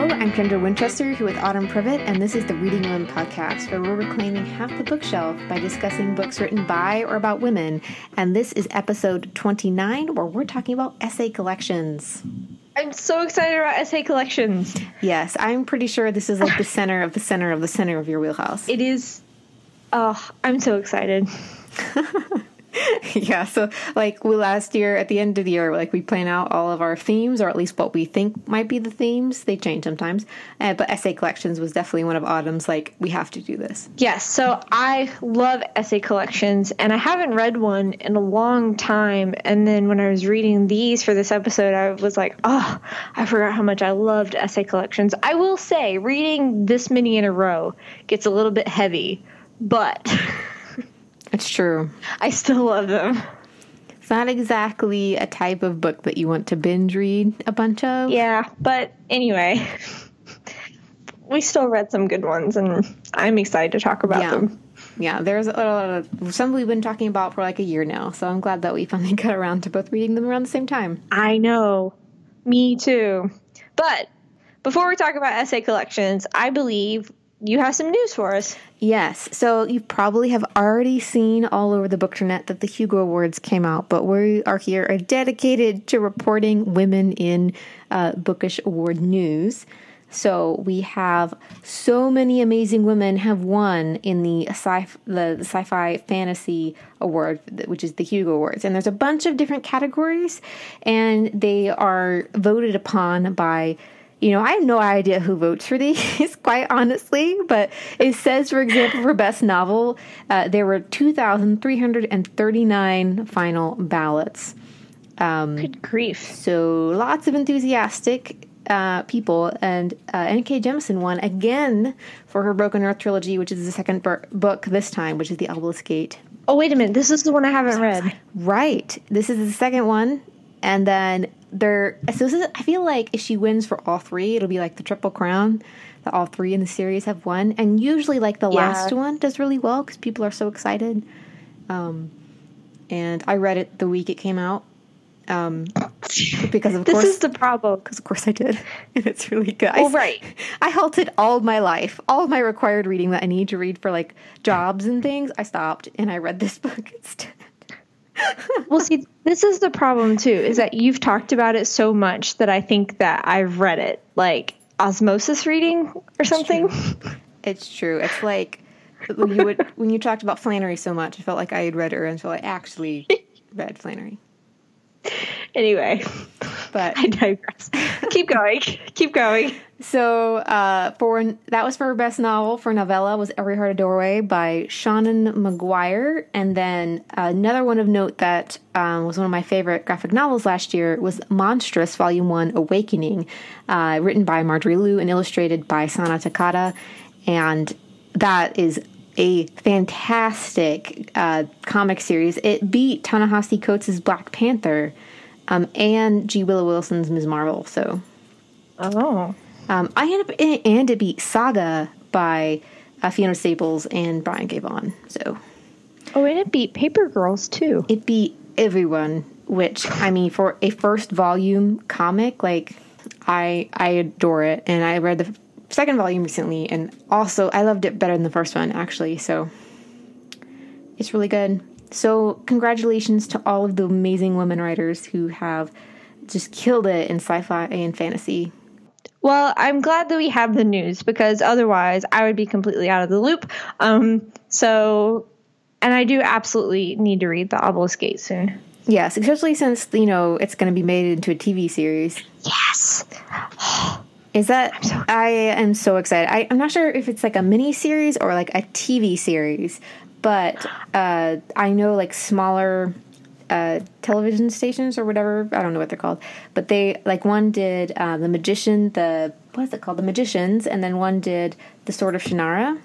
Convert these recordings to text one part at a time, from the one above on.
I'm Kendra Winchester here with Autumn Privett, and this is the Reading Women podcast, where we're reclaiming half the bookshelf by discussing books written by or about women. And this is episode 29, where we're talking about essay collections. I'm so excited about essay collections. Yes, I'm pretty sure this is like the center of the center of the center of your wheelhouse. It is. Oh, I'm so excited. yeah, so like we last year at the end of the year, like we plan out all of our themes, or at least what we think might be the themes. They change sometimes, uh, but essay collections was definitely one of Autumn's. Like we have to do this. Yes, so I love essay collections, and I haven't read one in a long time. And then when I was reading these for this episode, I was like, oh, I forgot how much I loved essay collections. I will say, reading this many in a row gets a little bit heavy, but. It's true. I still love them. It's not exactly a type of book that you want to binge read a bunch of. Yeah, but anyway, we still read some good ones, and I'm excited to talk about yeah. them. Yeah, there's a lot of some we've been talking about for like a year now, so I'm glad that we finally got around to both reading them around the same time. I know. Me too. But before we talk about essay collections, I believe you have some news for us. Yes. So you probably have already seen all over the bookternet that the Hugo Awards came out, but we are here are dedicated to reporting women in uh, bookish award news. So we have so many amazing women have won in the sci the sci-fi fantasy award, which is the Hugo Awards, and there's a bunch of different categories, and they are voted upon by you know, I have no idea who votes for these, quite honestly. But it says, for example, for best novel, uh, there were 2,339 final ballots. Um, Good grief! So lots of enthusiastic uh, people, and uh, N.K. Jemisin won again for her Broken Earth trilogy, which is the second bur- book this time, which is the Obelisk Gate. Oh wait a minute! This is the one I haven't read. Right. This is the second one, and then there so this is, I feel like if she wins for all three, it'll be like the triple crown that all three in the series have won. And usually, like the yeah. last one does really well because people are so excited. Um, and I read it the week it came out. Um, because of this course, is the problem. Because of course I did, and it's really good. Well, I, right. I halted all of my life, all of my required reading that I need to read for like jobs and things. I stopped and I read this book instead well, see, this is the problem too, is that you've talked about it so much that I think that I've read it like osmosis reading or something. It's true. It's, true. it's like when you would when you talked about Flannery so much, I felt like I had read her until I actually read Flannery. Anyway, but I digress. Keep going. Keep going. So uh, for that was for her best novel for novella was Every Heart a Doorway by Seanan McGuire, and then another one of note that um, was one of my favorite graphic novels last year was Monstress Volume One Awakening, uh, written by Marjorie Liu and illustrated by Sana Takeda, and that is a fantastic uh, comic series. It beat Ta-Nehisi Coates' Black Panther um, and G. Willow Wilson's Ms. Marvel. So, oh. Um, I ended up in, and it beat Saga by uh, Fiona Staples and Brian K. Vaughan. So, oh, and it beat Paper Girls too. It beat everyone. Which I mean, for a first volume comic, like I I adore it, and I read the second volume recently, and also I loved it better than the first one actually. So it's really good. So congratulations to all of the amazing women writers who have just killed it in sci-fi and fantasy well, I'm glad that we have the news because otherwise I would be completely out of the loop. Um, so, and I do absolutely need to read The Obelisk Gate soon. Yes, especially since, you know, it's going to be made into a TV series. Yes. Is that so I am so excited. I, am not sure if it's like a mini series or like a TV series, but uh, I know like smaller uh, television stations or whatever. I don't know what they're called, but they like one did uh, the magician, the what is it called, the magicians, and then one did the Sword of Shannara.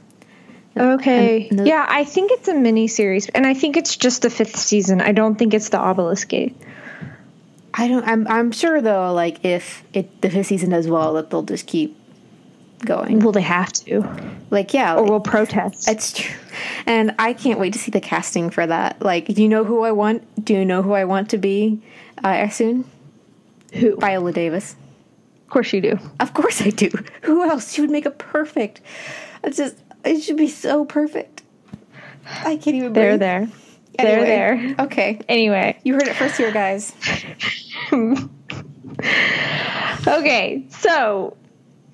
Okay. The, yeah, I think it's a mini series, and I think it's just the fifth season. I don't think it's the Obelisk Gate. I don't. I'm. I'm sure though. Like if it the fifth season does well, that they'll just keep going. Well, they have to. Like, yeah. Or we'll protest. It's true. And I can't wait to see the casting for that. Like, do you know who I want? Do you know who I want to be uh, soon? Who? Viola Davis. Of course you do. Of course I do. Who else? She would make a perfect. It's just it should be so perfect. I can't even. They're breathe. there. Anyway, They're there. Okay, Anyway, you heard it first here, guys. okay, so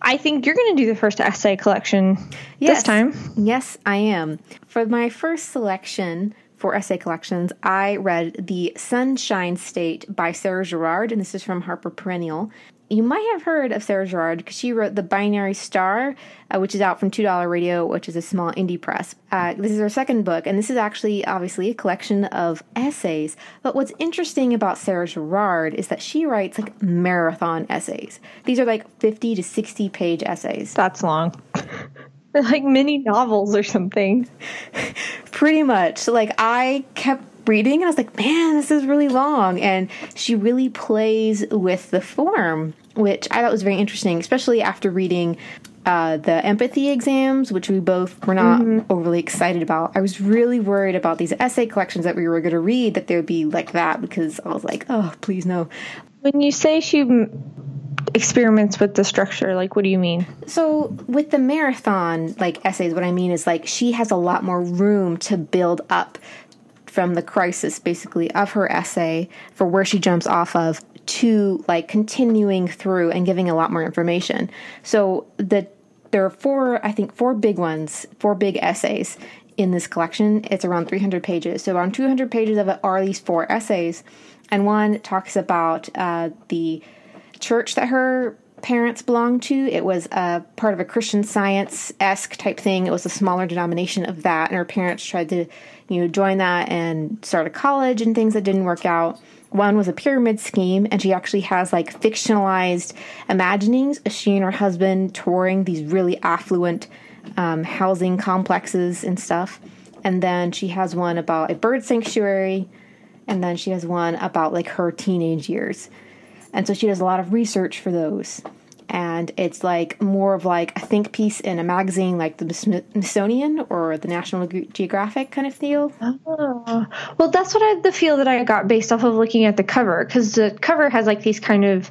I think you're going to do the first essay collection Yes. this time. Yes, I am. For my first selection for essay collections, I read The Sunshine State by Sarah Gerard, and this is from Harper Perennial. You might have heard of Sarah Gerard because she wrote The Binary Star, uh, which is out from $2 Radio, which is a small indie press. Uh, this is her second book, and this is actually obviously a collection of essays. But what's interesting about Sarah Gerard is that she writes like marathon essays. These are like 50 to 60 page essays. That's long. They're like mini novels or something. Pretty much. Like I kept reading and I was like, man, this is really long. And she really plays with the form, which I thought was very interesting, especially after reading uh, the empathy exams, which we both were not overly excited about. I was really worried about these essay collections that we were going to read that they would be like that because I was like, oh, please no. When you say she experiments with the structure, like what do you mean? So with the marathon like essays, what I mean is like she has a lot more room to build up from the crisis basically of her essay for where she jumps off of to like continuing through and giving a lot more information. So the there are four I think four big ones, four big essays in this collection. It's around 300 pages. So around 200 pages of it are these four essays and one talks about uh, the church that her parents belonged to. It was a part of a Christian Science esque type thing. It was a smaller denomination of that, and her parents tried to, you know, join that and start a college and things that didn't work out. One was a pyramid scheme, and she actually has like fictionalized imaginings of she and her husband touring these really affluent um, housing complexes and stuff. And then she has one about a bird sanctuary, and then she has one about like her teenage years. And so she does a lot of research for those. And it's like more of like a think piece in a magazine like the Smithsonian or the National Geographic kind of deal. Oh, ah, well, that's what I the feel that I got based off of looking at the cover because the cover has like these kind of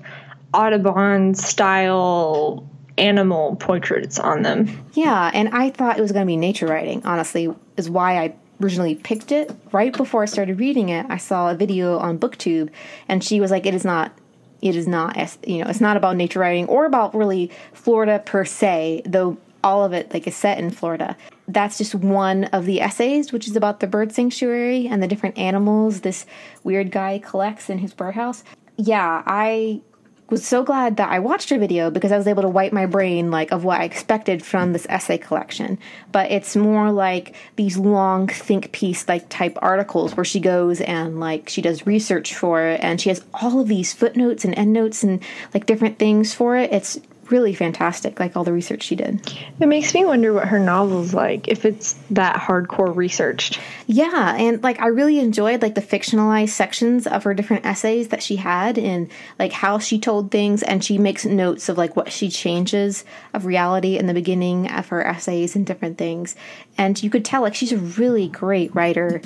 Audubon style animal portraits on them. Yeah, and I thought it was going to be nature writing, honestly, is why I originally picked it. Right before I started reading it, I saw a video on BookTube, and she was like, it is not. It is not, you know, it's not about nature writing or about really Florida per se, though all of it like is set in Florida. That's just one of the essays, which is about the bird sanctuary and the different animals this weird guy collects in his birdhouse. Yeah, I was so glad that I watched her video because I was able to wipe my brain like of what I expected from this essay collection. But it's more like these long think piece like type articles where she goes and like she does research for it and she has all of these footnotes and endnotes and like different things for it. It's really fantastic, like all the research she did. It makes me wonder what her novel's like if it's that hardcore researched. Yeah, and like I really enjoyed like the fictionalized sections of her different essays that she had and like how she told things and she makes notes of like what she changes of reality in the beginning of her essays and different things. And you could tell like she's a really great writer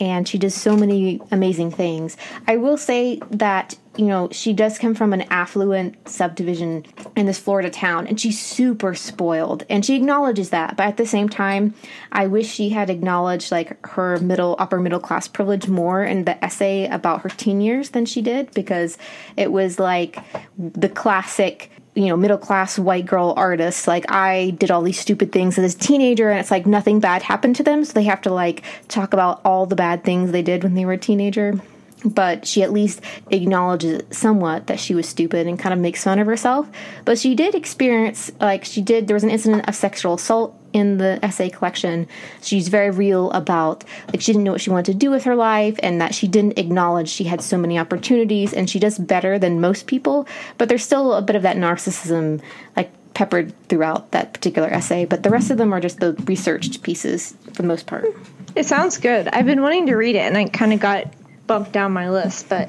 and she does so many amazing things. I will say that you know, she does come from an affluent subdivision in this Florida town, and she's super spoiled. And she acknowledges that. But at the same time, I wish she had acknowledged like her middle, upper middle class privilege more in the essay about her teen years than she did, because it was like the classic you know middle class white girl artists like i did all these stupid things as a teenager and it's like nothing bad happened to them so they have to like talk about all the bad things they did when they were a teenager but she at least acknowledges somewhat that she was stupid and kind of makes fun of herself. But she did experience, like, she did, there was an incident of sexual assault in the essay collection. She's very real about, like, she didn't know what she wanted to do with her life and that she didn't acknowledge she had so many opportunities and she does better than most people. But there's still a bit of that narcissism, like, peppered throughout that particular essay. But the rest of them are just the researched pieces for the most part. It sounds good. I've been wanting to read it and I kind of got bumped down my list, but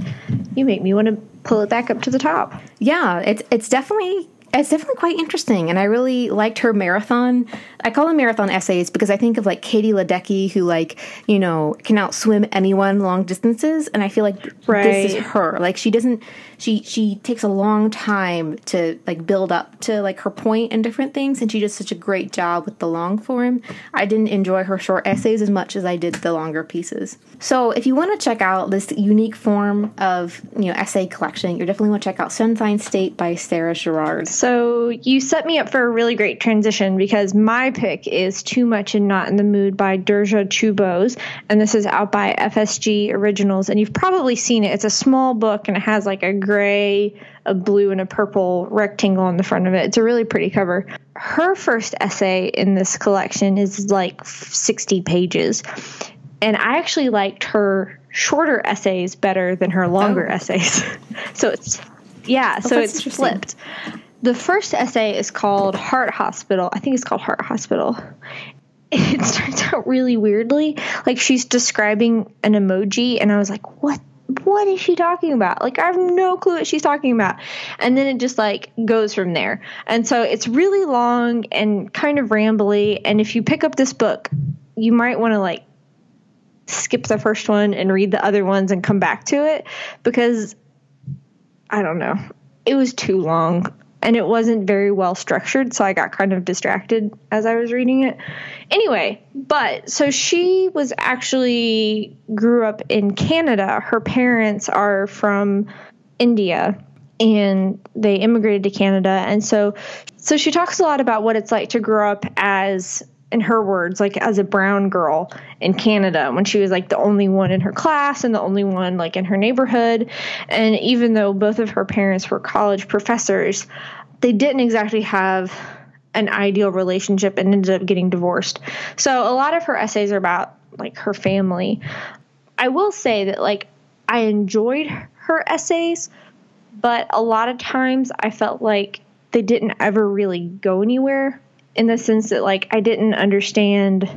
you make me want to pull it back up to the top. Yeah, it's it's definitely it's definitely quite interesting, and I really liked her marathon. I call them marathon essays because I think of like Katie Ledecky, who like you know can outswim anyone long distances, and I feel like Right. this is her. Like she doesn't, she she takes a long time to like build up to like her point and different things, and she does such a great job with the long form. I didn't enjoy her short essays as much as I did the longer pieces. So if you want to check out this unique form of you know essay collection, you definitely want to check out Sunshine State by Sarah Gerard. So you set me up for a really great transition because my pick is Too Much and Not in the Mood by Durga Chew-Bose, and this is out by FSG Originals, and you've probably seen it. It's a small book and it has like a gray, a blue, and a purple rectangle on the front of it. It's a really pretty cover. Her first essay in this collection is like 60 pages, and I actually liked her shorter essays better than her longer Oh. essays. so it's yeah, oh, so it's flipped. The first essay is called Heart Hospital. I think it's called Heart Hospital. It starts out really weirdly. Like she's describing an emoji, and I was like, what? What is she talking about? Like, I have no clue what she's talking about. And then it just like goes from there. And so it's really long and kind of rambly. And if you pick up this book, you might want to like skip the first one and read the other ones and come back to it because I don't know. It was too long and it wasn't very well structured, so I got kind of distracted as I was reading it. Anyway, but so she was actually grew up in Canada. Her parents are from India and they immigrated to Canada and so so she talks a lot about what it's like to grow up as in her words like as a brown girl in Canada when she was like the only one in her class and the only one like in her neighborhood. And even though both of her parents were college professors they didn't exactly have an ideal relationship and ended up getting divorced. So a lot of her essays are about like her family. I will say that like I enjoyed her essays but a lot of times I felt like they didn't ever really go anywhere in the sense that like I didn't understand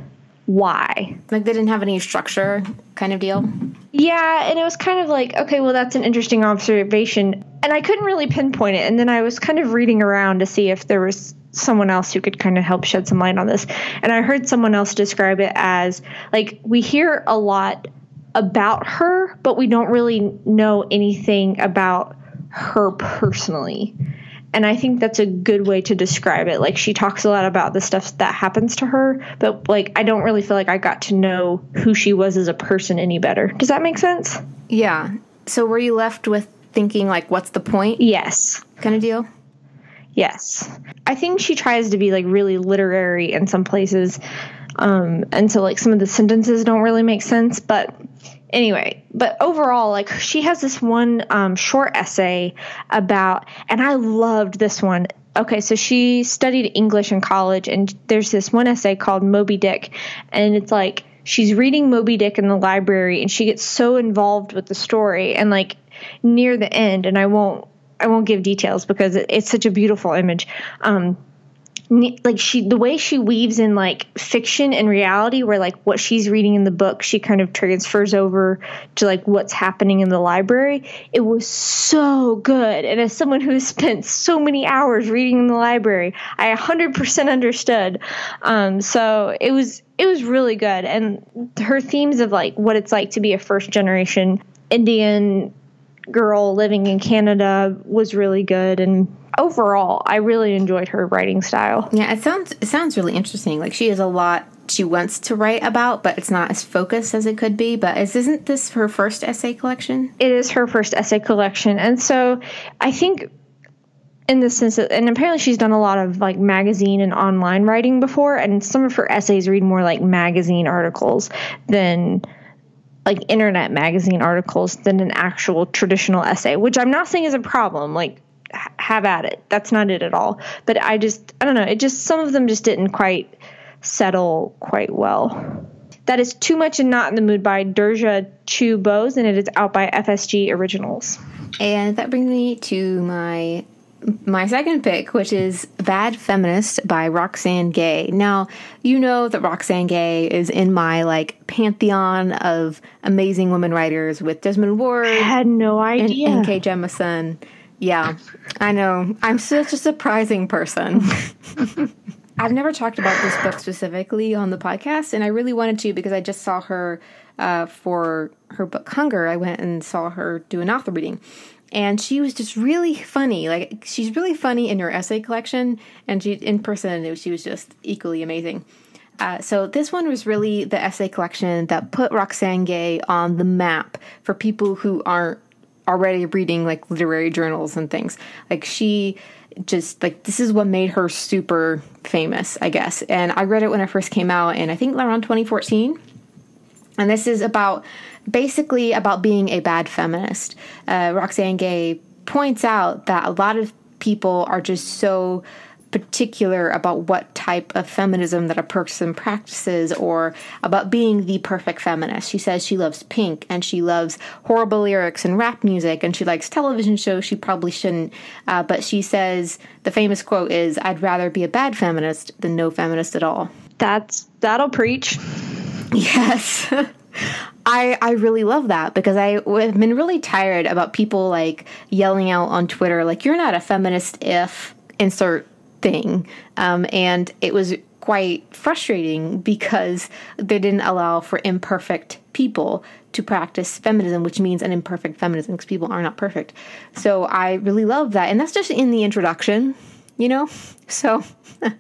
why. Like they didn't have any structure, kind of deal. Yeah, and it was kind of like, okay, well that's an interesting observation, and I couldn't really pinpoint it. And then I was kind of reading around to see if there was someone else who could kind of help shed some light on this. And I heard someone else describe it as like we hear a lot about her, but we don't really know anything about her personally. And I think that's a good way to describe it. Like she talks a lot about the stuff that happens to her, but like I don't really feel like I got to know who she was as a person any better. Does that make sense? Yeah. So were you left with thinking like, what's the point, Yes. kind of deal? Yes. I think she tries to be like really literary in some places. Um, and so like some of the sentences don't really make sense, but anyway, but overall, like she has this one um, short essay about, and I loved this one. Okay, so she studied English in college, and there's this one essay called Moby Dick, and it's like she's reading Moby Dick in the library, and she gets so involved with the story, and like near the end, and I won't I won't give details because it, it's such a beautiful image. Um, like she, the way she weaves in like fiction and reality, where like what she's reading in the book, she kind of transfers over to like what's happening in the library. It was so good, and as someone who spent so many hours reading in the library, I 100% understood. Um, so it was it was really good, and her themes of like what it's like to be a first generation Indian girl living in Canada was really good and overall I really enjoyed her writing style. Yeah, it sounds it sounds really interesting. Like she has a lot she wants to write about, but it's not as focused as it could be. But is, isn't this her first essay collection? It is her first essay collection and so I think in the sense that, and apparently she's done a lot of like magazine and online writing before and some of her essays read more like magazine articles than like internet magazine articles than an actual traditional essay, which I'm not saying is a problem. Like, h- have at it. That's not it at all. But I just, I don't know. It just, some of them just didn't quite settle quite well. That is Too Much and Not in the Mood by Derja Chu Bose, and it is out by FSG Originals. And that brings me to my my second pick, which is Bad Feminist by Roxane Gay. Now, you know that Roxane Gay is in my like pantheon of amazing women writers with Jesmyn Ward I had no idea. and idea. N.K. Jemisin. Yeah, I know. I'm such a surprising person. I've never talked about this book specifically on the podcast, and I really wanted to because I just saw her uh, for her book Hunger. I went and saw her do an author reading, and she was just really funny. Like she's really funny in her essay collection, and she in person she was just equally amazing. Uh, so this one was really the essay collection that put Roxane Gay on the map for people who aren't already reading like literary journals and things. Like she just like this is what made her super famous, I guess. And I read it when it first came out, and I think around 2014. And this is about basically about being a bad feminist. Uh, Roxane Gay points out that a lot of people are just so particular about what type of feminism that a person practices or about being the perfect feminist. She says she loves pink and she loves horrible lyrics and rap music and she likes television shows she probably shouldn't. Uh, but she says the famous quote is, I'd rather be a bad feminist than no feminist at all. That's that'll preach. Yes. I I really love that because I have been really tired about people like yelling out on Twitter like you're not a feminist if insert thing, um, and it was quite frustrating because they didn't allow for imperfect people to practice feminism, which means an imperfect feminism because people are not perfect. So I really love that, and that's just in the introduction, you know. So.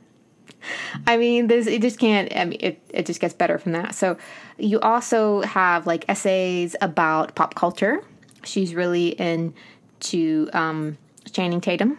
I mean, this it just can't. I mean, it it just gets better from that. So, you also have like essays about pop culture. She's really into um, Channing Tatum.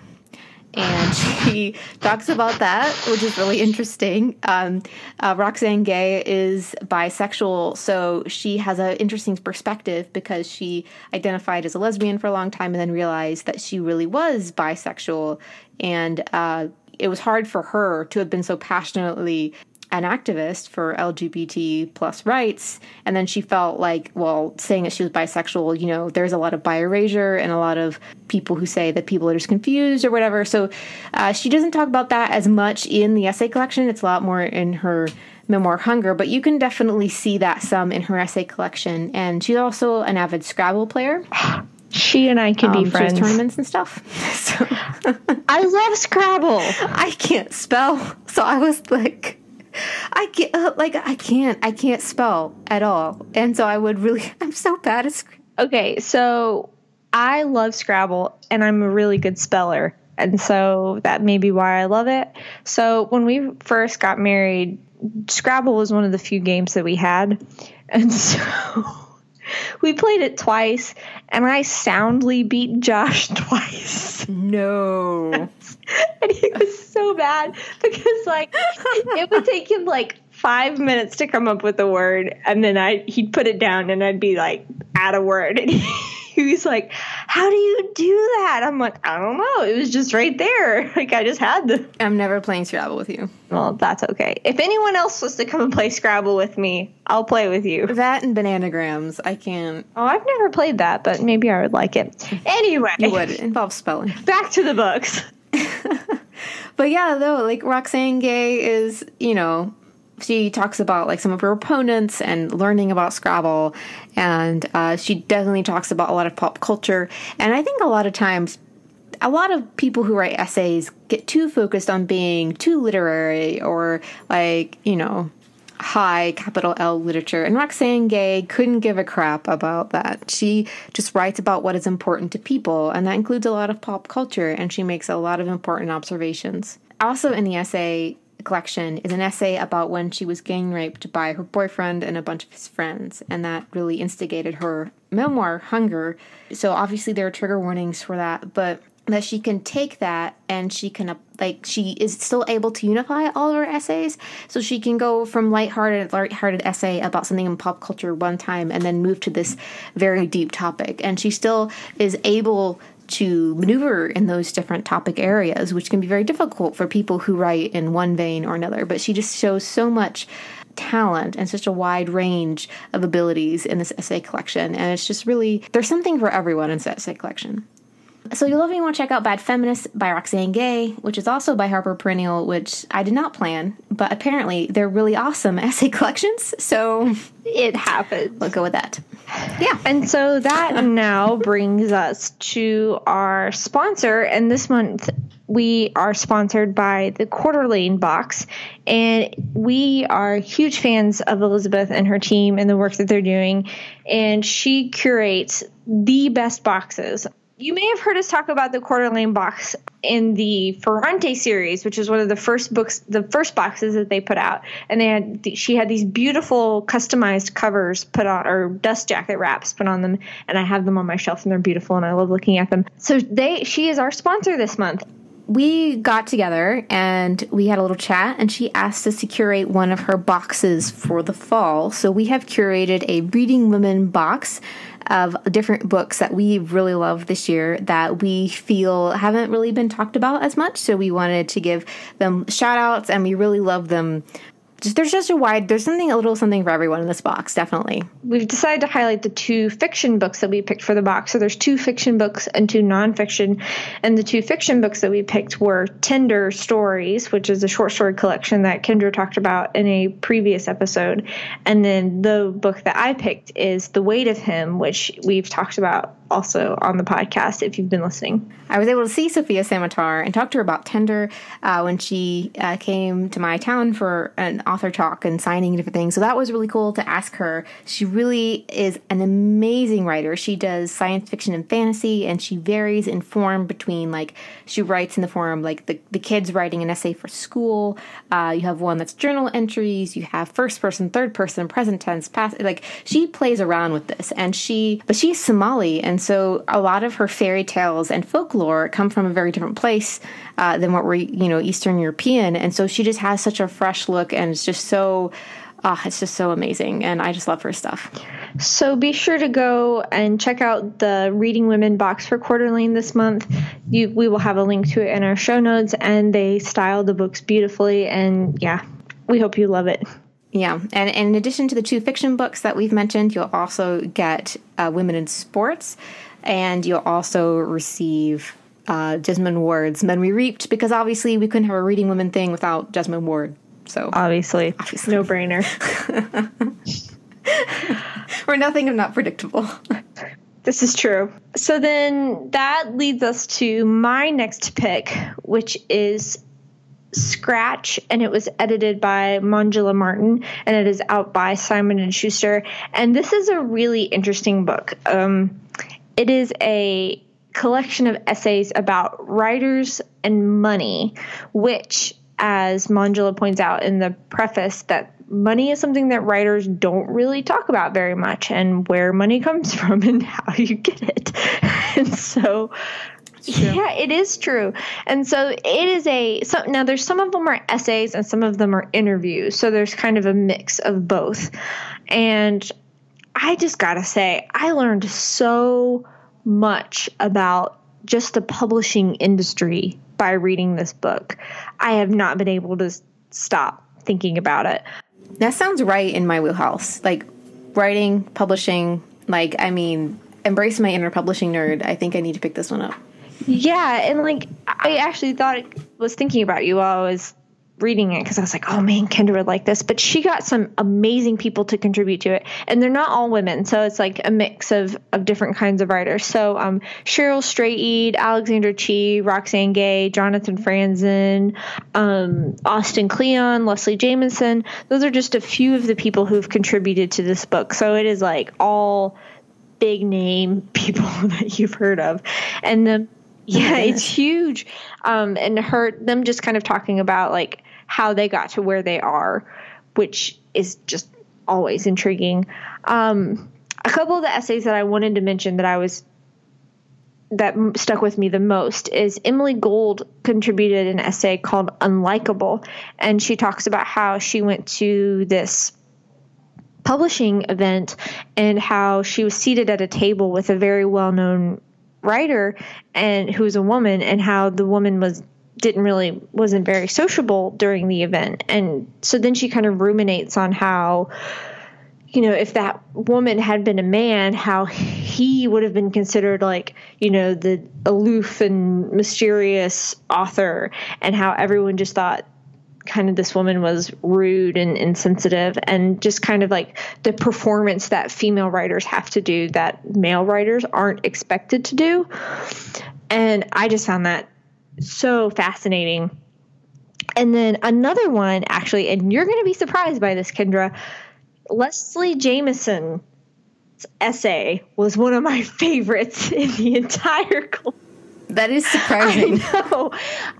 And she talks about that, which is really interesting. Um, uh, Roxane Gay is bisexual, so she has an interesting perspective because she identified as a lesbian for a long time and then realized that she really was bisexual. And uh, it was hard for her to have been so passionately an activist for LGBT plus rights, and then she felt like, well, saying that she was bisexual, you know, there's a lot of bi erasure and a lot of people who say that people are just confused or whatever. So uh, she doesn't talk about that as much in the essay collection. It's a lot more in her memoir Hunger, but you can definitely see that some in her essay collection. And she's also an avid Scrabble player. She and I can um, be friends. tournaments and stuff. So I love Scrabble. I can't spell, so I was like, I can't, uh, like, I can't, I can't spell at all, and so I would really, I'm so bad at. Okay, so I love Scrabble, and I'm a really good speller, and so that may be why I love it. So when we first got married, Scrabble was one of the few games that we had, and so. we played it twice and I soundly beat Josh twice. No. and he was so bad because like it would take him like five minutes to come up with a word and then I he'd put it down and I'd be like add a word and he was like, How do you do that? I'm like, I don't know. It was just right there. Like I just had the I'm never playing Scrabble with you. Well, that's okay. If anyone else was to come and play Scrabble with me, I'll play with you. That and bananagrams. I can't. Oh, I've never played that, but maybe I would like it. Anyway, You would. It involves spelling. back to the books. But yeah, though, like Roxane Gay is, you know, she talks about like some of her opponents and learning about Scrabble, and uh, she definitely talks about a lot of pop culture. And I think a lot of times, a lot of people who write essays get too focused on being too literary or like you know high capital L literature. And Roxane Gay couldn't give a crap about that. She just writes about what is important to people, and that includes a lot of pop culture, and she makes a lot of important observations. Also, in the essay collection is an essay about when she was gang raped by her boyfriend and a bunch of his friends, and that really instigated her memoir, Hunger. So, obviously, there are trigger warnings for that, but that she can take that and she can like she is still able to unify all of her essays so she can go from lighthearted lighthearted essay about something in pop culture one time and then move to this very deep topic and she still is able to maneuver in those different topic areas which can be very difficult for people who write in one vein or another. But she just shows so much talent and such a wide range of abilities in this essay collection. And it's just really there's something for everyone in this essay collection So you'll definitely want to check out Bad Feminist by Roxane Gay, which is also by Harper Perennial, which I did not plan, but apparently they're really awesome essay collections. So it happens. We'll go with that. Yeah. And so that now brings us to our sponsor. And this month we are sponsored by the Quarter Lane Box. And we are huge fans of Elizabeth and her team and the work that they're doing. And she curates the best boxes you may have heard us talk about the Quarter Lane box in the Ferrante series, which is one of the first books, the first boxes that they put out. And they had, she had these beautiful customized covers put on, or dust jacket wraps put on them. And I have them on my shelf and they're beautiful and I love looking at them. So they, she is our sponsor this month we got together and we had a little chat and she asked us to curate one of her boxes for the fall so we have curated a reading women box of different books that we really love this year that we feel haven't really been talked about as much. So we wanted to give them shout outs and we really love them just, there's just a wide there's something a little something for everyone in this box definitely. We've decided to highlight the two fiction books that we picked for the box. So there's two fiction books and two nonfiction. And the two fiction books that we picked were tender stories which is a short story collection that kendra talked about in a previous episode. And then the book that i picked is the weight of him which we've talked about also on the podcast if you've been listening. I was able to see Sofia Samatar and talk to her about Tender uh, when she uh, came to my town for an author talk and signing different things. So that was really cool to ask her. She really is an amazing writer. She does science fiction and fantasy, and she varies in form between like she writes in the form like the, the kids writing an essay for school. Uh, you have one that's journal entries. You have first person, third person, present tense, past. Like she plays around with this, and she but she's Somali and and so a lot of her fairy tales and folklore come from a very different place uh, than what we're, you know, Eastern European. And so she just has such a fresh look and it's just so, uh, it's just so amazing. And I just love her stuff. So be sure to go and check out the Reading Women box for Quarter Lane this month. You, we will have a link to it in our show notes, and they style the books beautifully. And yeah, we hope you love it. Yeah, and, in addition to the two fiction books that we've mentioned, you'll also get uh, Women in Sports, and you'll also receive uh, Jesmyn Ward's Men We Reaped, because obviously we couldn't have a Reading Women thing without Jesmyn Ward. So obviously, obviously. no brainer. We're nothing if not predictable. This is true. So then that leads us to my next pick, which is Scratch, and it was edited by Manjula Martin, and it is out by Simon and Schuster. And this is a really interesting book. Um, it is a collection of essays about writers and money, which, as Manjula points out in the preface, that money is something that writers don't really talk about very much, and where money comes from and how you get it. and so yeah, it is true. And so it is a so now there's some of them are essays and some of them are interviews. So there's kind of a mix of both. And I just got to say I learned so much about just the publishing industry by reading this book. I have not been able to stop thinking about it. That sounds right in my wheelhouse. Like writing, publishing, like I mean, embrace my inner publishing nerd. I think I need to pick this one up. Yeah, and like I actually thought was thinking about you while I was reading it because I was like, oh man, Kendra would like this. But she got some amazing people to contribute to it, and they're not all women, so it's like a mix of of different kinds of writers. So um, Cheryl Strayed, Alexander Chee, Roxane Gay, Jonathan Franzen, um, Austin Kleon, Leslie Jamison. Those are just a few of the people who've contributed to this book. So it is like all big name people that you've heard of, and the yeah, it's huge. Um, and her them just kind of talking about like how they got to where they are, which is just always intriguing. Um, a couple of the essays that I wanted to mention that I was that stuck with me the most is Emily Gould contributed an essay called Unlikable, and she talks about how she went to this publishing event and how she was seated at a table with a very well known writer and who was a woman and how the woman was didn't really wasn't very sociable during the event. And so then she kind of ruminates on how you know, if that woman had been a man, how he would have been considered like, you know, the aloof and mysterious author, and how everyone just thought kind of this woman was rude and insensitive, and just kind of like the performance that female writers have to do that male writers aren't expected to do. And I just found that so fascinating. And then another one, actually, and you're going to be surprised by this, Kendra Leslie Jamison's essay was one of my favorites in the entire That is surprising. I know.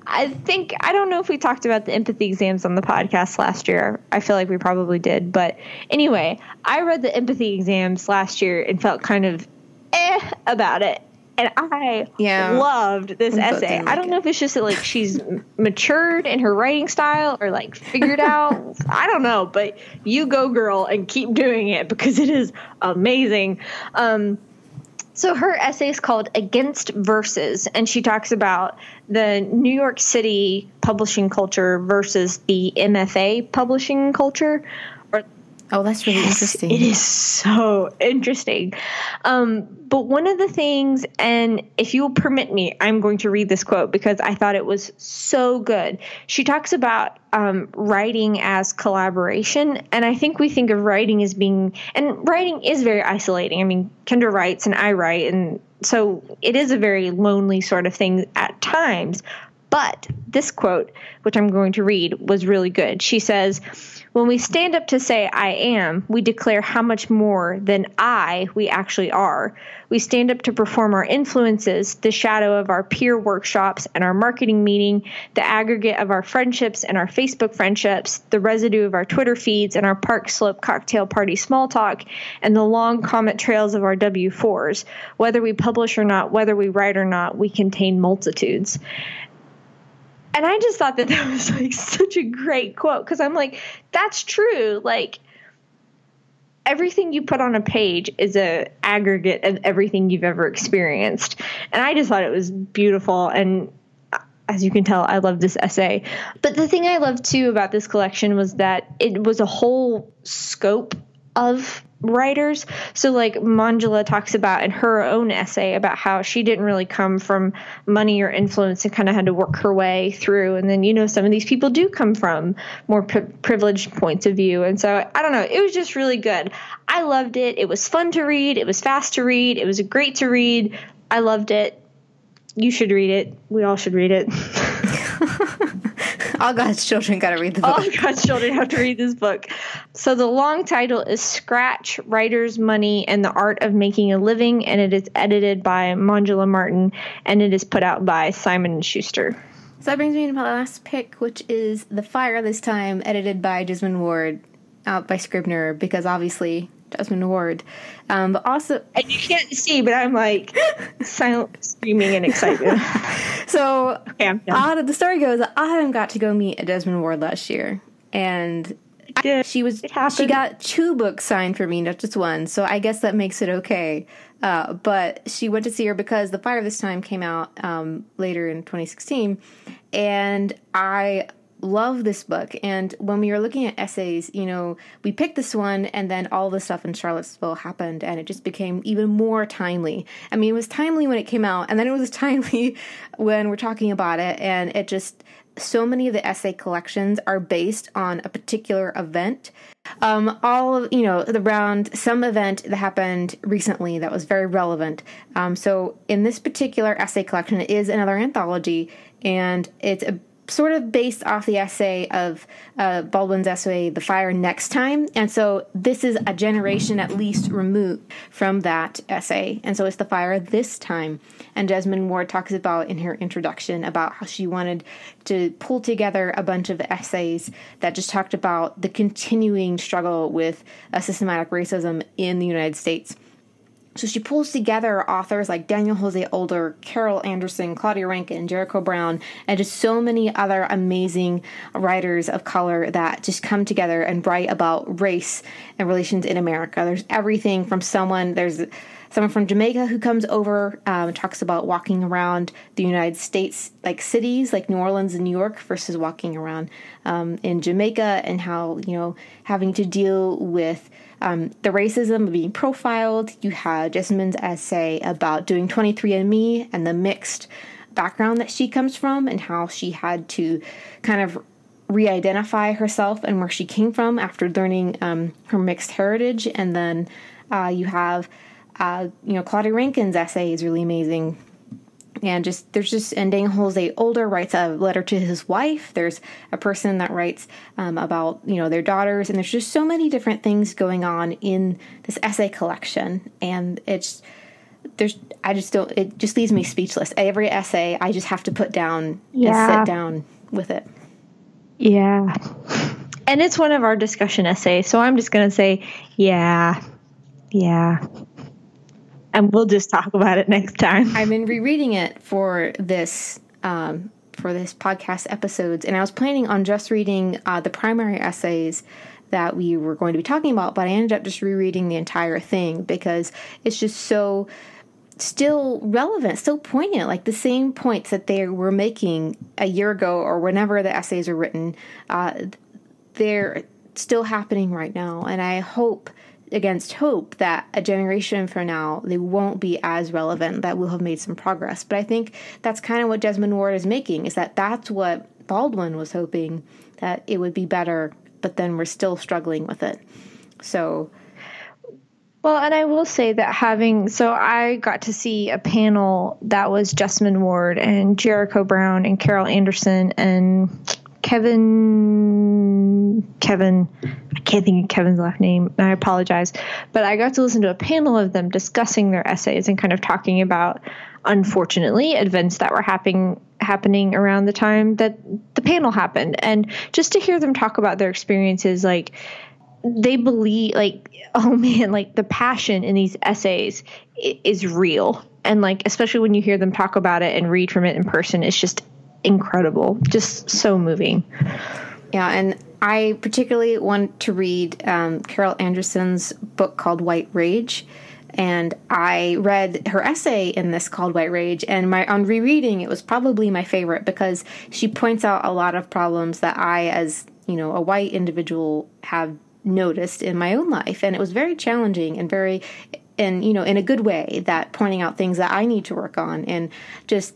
I think I don't know if we talked about the empathy exams on the podcast last year. I feel like we probably did, but anyway, I read the empathy exams last year and felt kind of eh about it and I yeah. loved this essay. I don't know if it's just that like she's matured in her writing style or like figured out. I don't know, but you go, girl, and keep doing it because it is amazing. Um, so her essay is called Against Versus, and she talks about the New York City publishing culture versus the MFA publishing culture, Oh, that's really yes, interesting. It is so interesting. Um, but one of the things, and if you will permit me, I'm going to read this quote because I thought it was so good. She talks about um, writing as collaboration, and I think we think of writing as being, and writing is very isolating. I mean, Kendra writes and I write, and so it is a very lonely sort of thing at times. But this quote, which I'm going to read, was really good. She says, when we stand up to say, I am, we declare how much more than I we actually are. We stand up to perform our influences, the shadow of our peer workshops and our marketing meeting, the aggregate of our friendships and our Facebook friendships, the residue of our Twitter feeds and our park slope cocktail party small talk, and the long comment trails of our W 4s. Whether we publish or not, whether we write or not, we contain multitudes and I just thought that that was like such a great quote because I'm like, that's true. Like everything you put on a page is a aggregate of everything you've ever experienced, and I just thought it was beautiful. And uh, as you can tell, I love this essay. But the thing I loved too about this collection was that it was a whole scope of writers. So, like Manjula talks about in her own essay about how she didn't really come from money or influence and kind of had to work her way through. And then, you know, some of these people do come from more pri- privileged points of view. And so, I don't know, it was just really good. I loved it. It was fun to read, it was fast to read, it was great to read. I loved it. You should read it. We all should read it. All God's children got to read the book. All God's children have to read this book. So the long title is Scratch, Writer's Money, and the Art of Making a Living, and it is edited by Manjula Martin, and it is put out by Simon & Schuster. So that brings me to my last pick, which is The Fire this time, edited by Jesmyn Ward, out by Scribner, because obviously Jesmyn Ward. Um, but also, and you can't see, but I'm like silent screaming and excitement. so, okay, Autumn, the story goes, Autumn got to go meet Jesmyn Ward last year, and she was she got two books signed for me, not just one. So I guess that makes it okay. Uh, but she went to see her because The Fire this time came out um, later in 2016, and I love this book. And when we were looking at essays, you know, we picked this one, and then all the stuff in Charlottesville happened, and it just became even more timely. I mean, it was timely when it came out, and then it was timely when we're talking about it, and it just so many of the essay collections are based on a particular event. Um, all of, you know, around some event that happened recently that was very relevant. Um, so in this particular essay collection, it is another anthology, and it's a sort of based off the essay of uh, Baldwin's essay, The Fire Next Time. And so this is a generation at least removed from that essay. And so it's The Fire This Time. And Jesmyn Ward talks about in her introduction about how she wanted to pull together a bunch of essays that just talked about the continuing struggle with systematic racism in the United States. So she pulls together authors like Daniel Jose Older, Carol Anderson, Claudia Rankine, Jericho Brown, and just so many other amazing writers of color that just come together and write about race and relations in America. There's everything from someone, there's someone from Jamaica who comes over, um, talks about walking around the United States, like cities like New Orleans and New York, versus walking around um, in Jamaica and how, you know, having to deal with um, the racism of being profiled. You had Jesmyn's essay about doing 23andMe and the mixed background that she comes from and how she had to kind of re-identify herself and where she came from after learning um, her mixed heritage. And then uh, you have, uh, you know, Claudia Rankine's essay is really amazing. And just there's just and Daniel Jose Older writes a letter to his wife. There's a person that writes um, about you know their daughters, and there's just so many different things going on in this essay collection. And it's there's I just don't it just leaves me speechless. Every essay I just have to put down yeah. and sit down with it. Yeah. And it's one of our discussion essays, so I'm just going to say, yeah, yeah. And we'll just talk about it next time. I've been rereading it for this um, for this podcast episodes, and I was planning on just reading uh, the primary essays that we were going to be talking about, but I ended up just rereading the entire thing because it's just so still relevant, still poignant, like the same points that they were making a year ago or whenever the essays are written, uh, they're still happening right now. And I hope, against hope, that a generation from now they won't be as relevant, that we'll have made some progress. But I think that's kind of what Jesmyn Ward is making, is that that's what Baldwin was hoping, that it would be better, but then we're still struggling with it. So well, and I will say that having so I got to see a panel that was Jesmyn Ward and Jericho Brown and Carol Anderson and Kevin Kevin I can't think of Kevin's last name. I apologize. But I got to listen to a panel of them discussing their essays and kind of talking about unfortunately events that were happening happening around the time that the panel happened and just to hear them talk about their experiences like they believe like oh man like the passion in these essays is real and like especially when you hear them talk about it and read from it in person it's just incredible just so moving yeah and i particularly want to read um, carol anderson's book called white rage. And I read her essay in this called White Rage, and my on rereading it was probably my favorite because she points out a lot of problems that I, as you know, a white individual, have noticed in my own life. And it was very challenging and very and you know in a good way that pointing out things that I need to work on. And just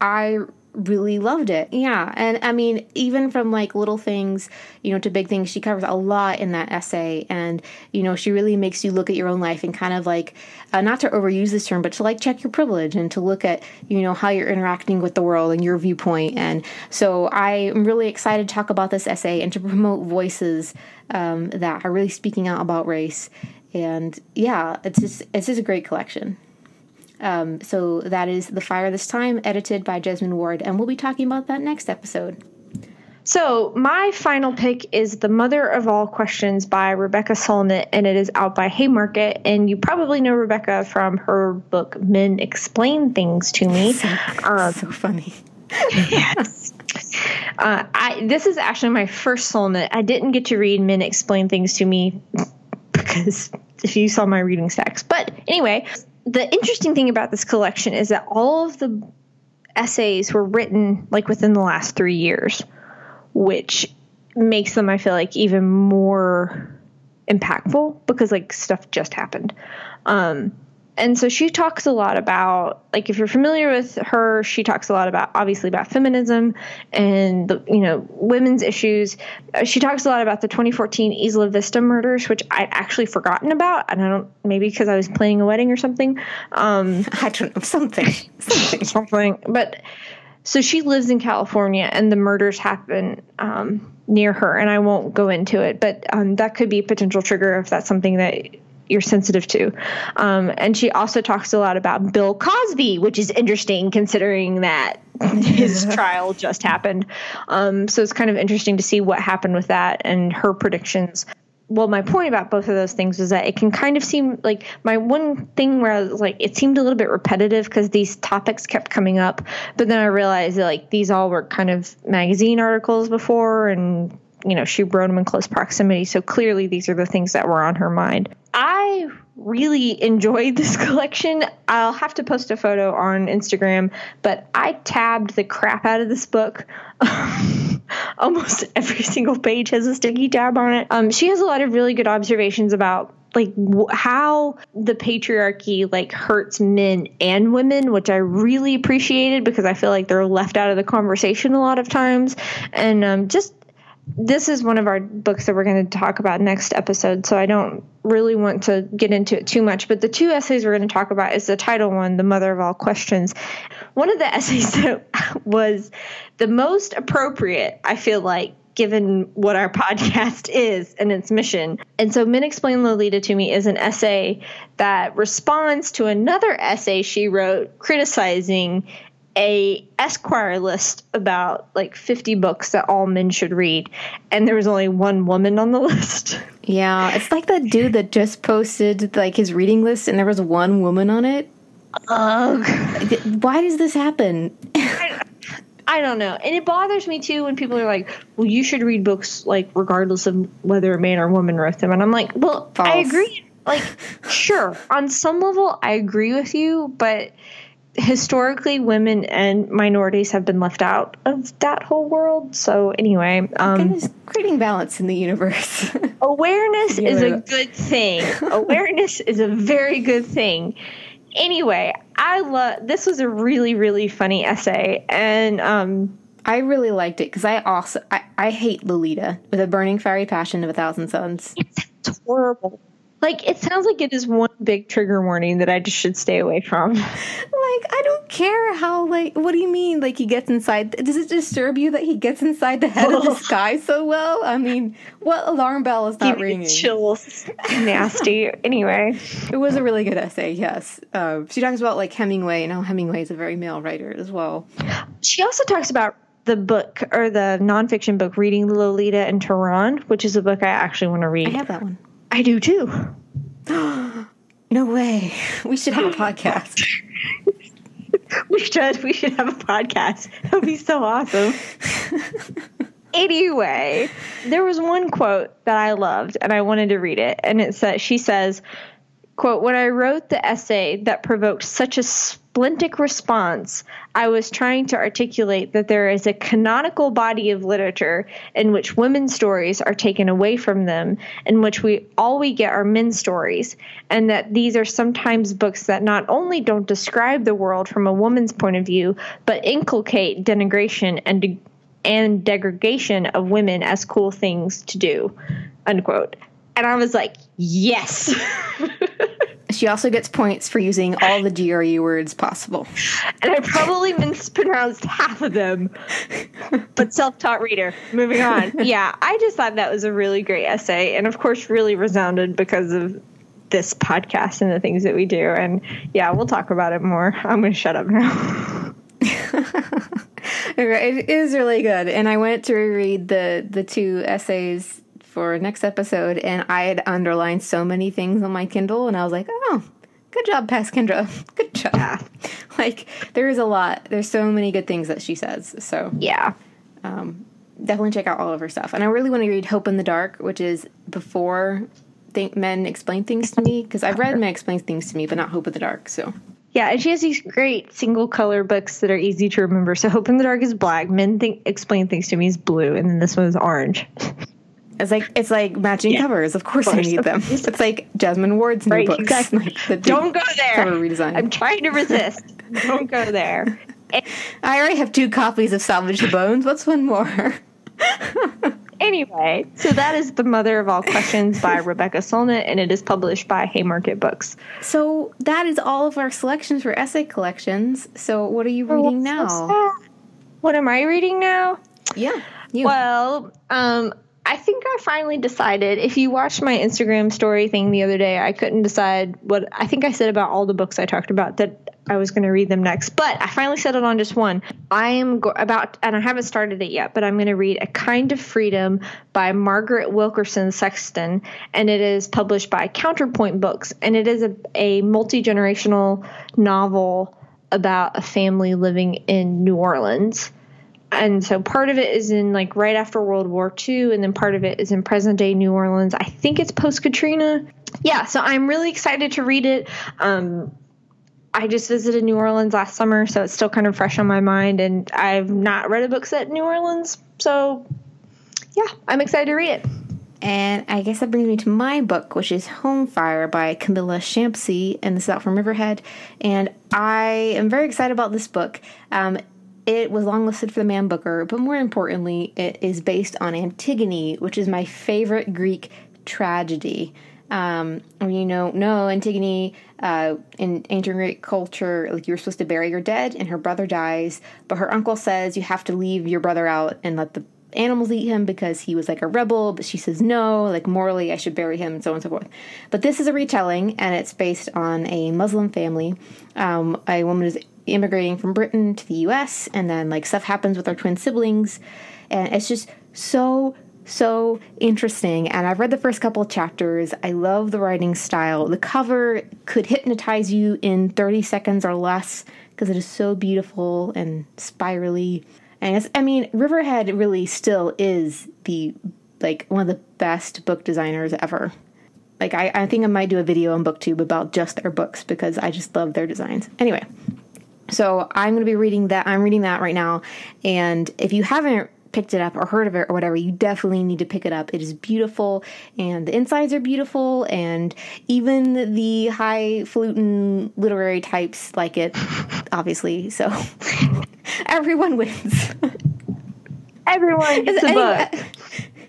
I really loved it. Yeah. And I mean, even from like little things, you know, to big things, she covers a lot in that essay. And, you know, she really makes you look at your own life and kind of like, uh, not to overuse this term, but to like check your privilege and to look at, you know, how you're interacting with the world and your viewpoint. And so I'm really excited to talk about this essay and to promote voices um, that are really speaking out about race. And yeah, it's just, it's just a great collection. Um, so that is The Fire This Time, edited by Jesmyn Ward, and we'll be talking about that next episode. So, my final pick is The Mother of All Questions by Rebecca Solnit, and it is out by Haymarket. And you probably know Rebecca from her book, Men Explain Things to Me. So, um, so funny. yes. Uh, I, this is actually my first Solnit. I didn't get to read Men Explain Things to Me because if you saw my reading stacks. But anyway, the interesting thing about this collection is that all of the essays were written like within the last three years, which makes them, I feel like, even more impactful because like stuff just happened. Um, and so she talks a lot about like if you're familiar with her she talks a lot about obviously about feminism and the you know women's issues. Uh, she talks a lot about the 2014 isla vista murders which i'd actually forgotten about and i don't maybe because i was planning a wedding or something. Um i don't know something something something. But so she lives in california and the murders happen um, near her and i won't go into it but um, that could be a potential trigger if that's something that you're sensitive to. Um, and she also talks a lot about Bill Cosby, which is interesting considering that his trial just happened. Um, so it's kind of interesting to see what happened with that and her predictions. Well, my point about both of those things is that it can kind of seem like my one thing where I was like, it seemed a little bit repetitive because these topics kept coming up. But then I realized that like these all were kind of magazine articles before and you know, she wrote them in close proximity. So clearly these are the things that were on her mind. I really enjoyed this collection. I'll have to post a photo on Instagram, but I tabbed the crap out of this book almost every single page has a sticky tab on it. Um, she has a lot of really good observations about like how the patriarchy like hurts men and women which i really appreciated because i feel like they're left out of the conversation a lot of times and um, just this is one of our books that we're going to talk about next episode, so I don't really want to get into it too much. But the two essays we're going to talk about is the title one, The Mother of All Questions. One of the essays that was the most appropriate, I feel like, given what our podcast is and its mission. And so Men Explain Lolita to Me is an essay that responds to another essay she wrote criticizing a Esquire list about like 50 books that all men should read, and there was only one woman on the list. Yeah, it's like that dude that just posted like his reading list, and there was one woman on it. Ugh. Why does this happen? I, I don't know, and it bothers me too when people are like, "Well, you should read books like regardless of whether a man or woman wrote them," and I'm like, "Well, False. I agree." Like, sure, on some level, I agree with you, but historically women and minorities have been left out of that whole world. So anyway um, Goodness, creating balance in the universe. awareness is a good thing. Awareness is a very good thing. Anyway i love this was a really really funny essay and um I really liked it because I also I, I hate Lolita with a burning fiery passion of a thousand suns. it's horrible. Like it sounds like it is one big trigger warning that i just should stay away from Like I don't care how like what do you mean like he gets inside? Does it disturb you that he gets inside the head of the sky so well? I mean, what alarm bell is not ringing? chills nasty anyway It was a really good essay. Yes, uh, she talks about like Hemingway and how Hemingway is a very male writer as well. She also talks about the book or the nonfiction book, Reading Lolita in Tehran, which is a book I actually want to read. I have that one. I do too. No way. We should have a podcast. We should. We should have a podcast. That would be so awesome. anyway, there was one quote that I loved and I wanted to read it. And it says, she says, quote, when I wrote the essay that provoked such a splintic response, I was trying to articulate that there is a canonical body of literature in which women's stories are taken away from them, in which we all we get are men's stories, and that these are sometimes books that not only don't describe the world from a woman's point of view, but inculcate denigration and de- and degradation of women as cool things to do, unquote. And I was like, yes. She also gets points for using all the GRE words possible. and I probably mispronounced half of them. But self taught reader. Moving on. Yeah, I just thought that was a really great essay. And of course, really resounded because of this podcast and the things that we do. And yeah, we'll talk about it more. I'm going to shut up now. It is really good, and I went to reread the the two essays for next episode, and I had underlined so many things on my Kindle, and I was like, "Oh, good job, Past Kendra, good job." Yeah. Like there is a lot. There's so many good things that she says. So Yeah. Um, definitely check out all of her stuff. And I really want to read Hope in the Dark, which is before think men explain things to me because I've read men explain things to me, but not Hope in the Dark. So Yeah, and she has these great single color books that are easy to remember. So Hope in the Dark is black. Men think explain things to me is blue, and then this one is orange. it's like it's like matching Yeah, covers. Of course, I course, need them. It's like Jesmyn Ward's new Right, books. exactly. Like Don't go there. Cover redesign. I'm trying to resist. Don't go there. I already have two copies of Salvage the Bones. What's one more? Anyway, so that is The Mother of All Questions by Rebecca Solnit, and it is published by Haymarket Books. So that is all of our selections for essay collections. So what are you reading now? What am I reading now? Yeah, you. Well, um, I think I finally decided. If you watched my Instagram story thing the other day, I couldn't decide what I think I said about all the books I talked about that I was going to read them next. But I finally settled on just one. I am go- about, and I haven't started it yet, but I'm going to read A Kind of Freedom by Margaret Wilkerson Sexton, and it is published by Counterpoint Books, and it is a, a multi generational novel about a family living in New Orleans and so part of it is in like right after World War II, and then part of it is in present day New Orleans. I think it's post Katrina. Yeah, so I'm really excited to read it. Um, I just visited New Orleans last summer, so it's still kind of fresh on my mind, and I've not read a book set in New Orleans, so yeah, I'm excited to read it. And I guess that brings me to my book, which is Home Fire by Kamila Shamsie, and this is out from Riverhead. And I am very excited about this book. Um, it was longlisted for the Man Booker, but more importantly, it is based on Antigone, which is my favorite Greek tragedy. Um, you know, no, Antigone uh, in ancient Greek culture, like you're supposed to bury your dead, and her brother dies, but her uncle says you have to leave your brother out and let the animals eat him because he was like a rebel, but she says no, like morally I should bury him, and so on and so forth. But this is a retelling, and it's based on a Muslim family. Um, a woman is immigrating from Britain to the U.S., and then like stuff happens with our twin siblings, and it's just so so interesting. And I've read the first couple chapters. I love the writing style. The cover could hypnotize you in 30 seconds or less because it is so beautiful and spirally. And I mean, Riverhead really still is the like one of the best book designers ever. Like I, I think I might do a video on BookTube about just their books because I just love their designs. Anyway, so I'm going to be reading that. I'm reading that right now. And if you haven't picked it up or heard of it or whatever, you definitely need to pick it up. It is beautiful and the insides are beautiful and even the highfalutin literary types like it, obviously. So everyone wins. Everyone gets a book.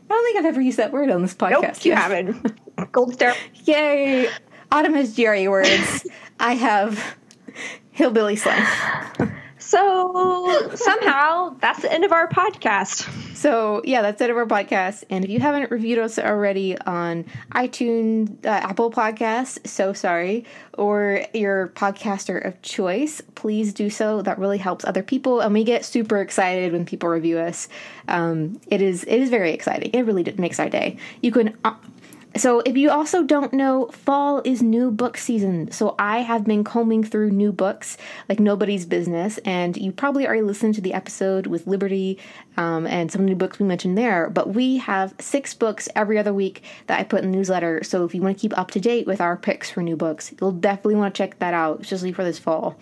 I don't think I've ever used that word on this podcast. Nope, you haven't. Gold star. Yay. Autumn has GRE words. I have hillbilly slang. So somehow that's the end of our podcast. So yeah, that's the end of our podcast. And if you haven't reviewed us already on iTunes, uh, Apple Podcasts, so sorry, or your podcaster of choice, please do so. That really helps other people, and we get super excited when people review us. Um, it is it is very exciting. It really makes our day. You can. So, if you also don't know, fall is new book season. So, I have been combing through new books like nobody's business, and you probably already listened to the episode with Liberty um, and some new books we mentioned there. But we have six books every other week that I put in the newsletter. So, if you want to keep up to date with our picks for new books, you'll definitely want to check that out, especially for this fall.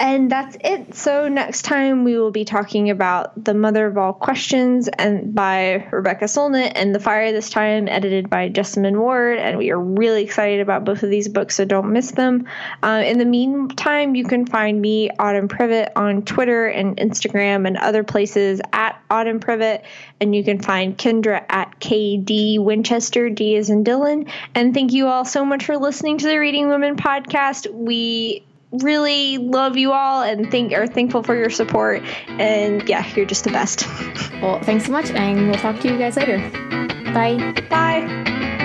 And that's it. So next time we will be talking about The Mother of All Questions and by Rebecca Solnit and The Fire this time edited by Jesmyn Ward. And we are really excited about both of these books, so don't miss them. Uh, in the meantime, you can find me, Autumn Privett, on Twitter and Instagram and other places at Autumn Privett. And you can find Kendra at KD Winchester, D is in Dylan. And thank you all so much for listening to the Reading Women podcast. We really love you all and think are thankful for your support. And yeah, you're just the best. Well, thanks so much, and we'll talk to you guys later. Bye. Bye.